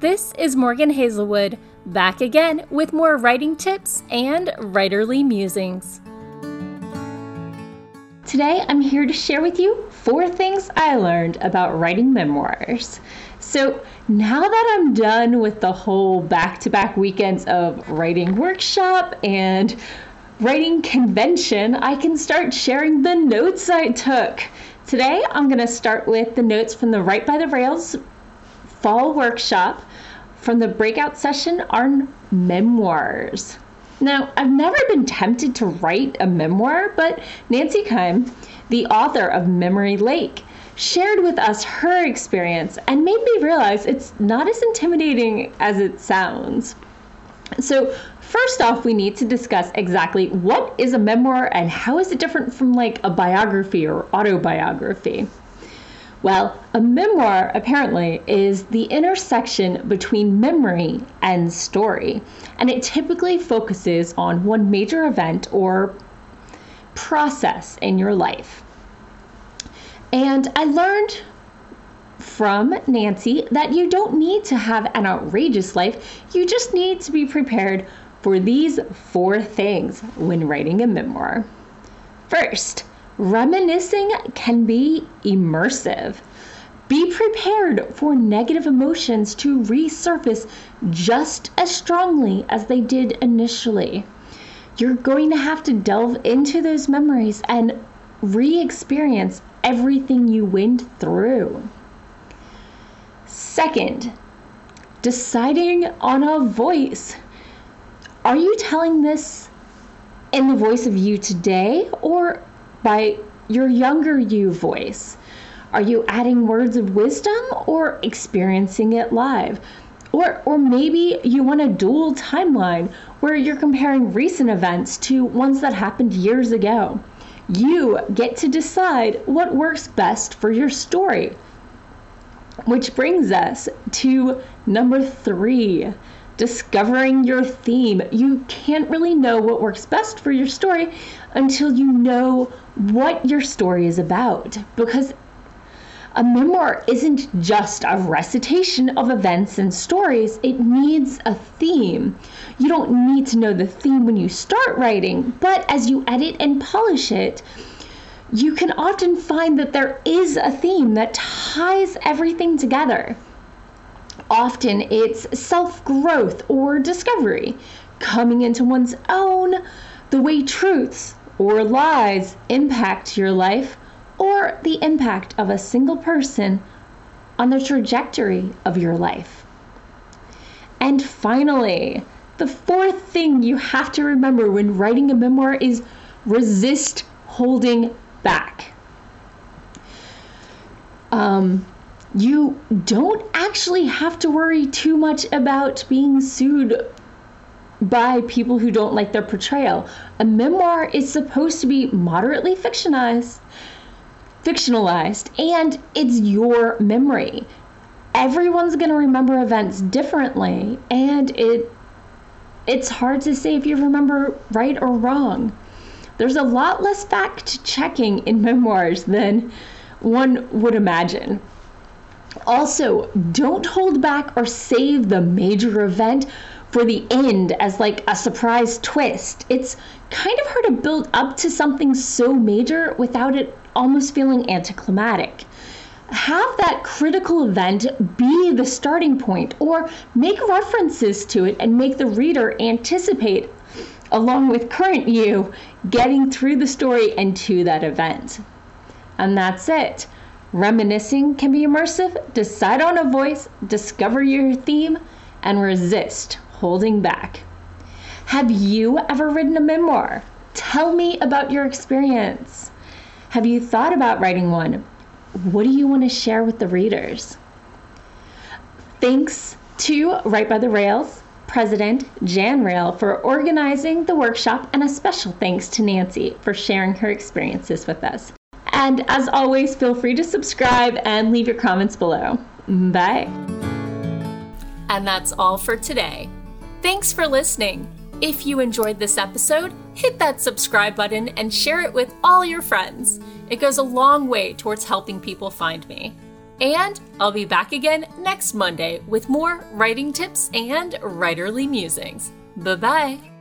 This is Morgan Hazelwood, back again with more writing tips and writerly musings. Today, I'm here to share with you four things I learned about writing memoirs. So, now that I'm done with the whole back to back weekends of writing workshop and writing convention, I can start sharing the notes I took. Today, I'm going to start with the notes from the Write by the Rails fall workshop from the breakout session on memoirs. Now, I've never been tempted to write a memoir, but Nancy Keim, the author of Memory Lake, shared with us her experience and made me realize it's not as intimidating as it sounds. So, first off, we need to discuss exactly what is a memoir and how is it different from like a biography or autobiography. Well, a memoir apparently is the intersection between memory and story, and it typically focuses on one major event or process in your life. And I learned from Nancy that you don't need to have an outrageous life, you just need to be prepared for these four things when writing a memoir. First, Reminiscing can be immersive. Be prepared for negative emotions to resurface just as strongly as they did initially. You're going to have to delve into those memories and re experience everything you went through. Second, deciding on a voice. Are you telling this in the voice of you today or by your younger you voice? Are you adding words of wisdom or experiencing it live? Or, or maybe you want a dual timeline where you're comparing recent events to ones that happened years ago. You get to decide what works best for your story. Which brings us to number three discovering your theme. You can't really know what works best for your story until you know what your story is about. Because a memoir isn't just a recitation of events and stories, it needs a theme. You don't need to know the theme when you start writing, but as you edit and polish it, you can often find that there is a theme that ties everything together. Often it's self growth or discovery, coming into one's own, the way truths or lies impact your life, or the impact of a single person on the trajectory of your life. And finally, the fourth thing you have to remember when writing a memoir is resist holding back. Um, you don't actually have to worry too much about being sued by people who don't like their portrayal. A memoir is supposed to be moderately fictionalized, fictionalized, and it's your memory. Everyone's going to remember events differently, and it it's hard to say if you remember right or wrong. There's a lot less fact checking in memoirs than one would imagine. Also, don't hold back or save the major event for the end as like a surprise twist. It's kind of hard to build up to something so major without it almost feeling anticlimactic. Have that critical event be the starting point or make references to it and make the reader anticipate, along with current you, getting through the story and to that event. And that's it. Reminiscing can be immersive. Decide on a voice, discover your theme, and resist holding back. Have you ever written a memoir? Tell me about your experience. Have you thought about writing one? What do you want to share with the readers? Thanks to Write by the Rails President Jan Rail for organizing the workshop, and a special thanks to Nancy for sharing her experiences with us. And as always, feel free to subscribe and leave your comments below. Bye. And that's all for today. Thanks for listening. If you enjoyed this episode, hit that subscribe button and share it with all your friends. It goes a long way towards helping people find me. And I'll be back again next Monday with more writing tips and writerly musings. Bye bye.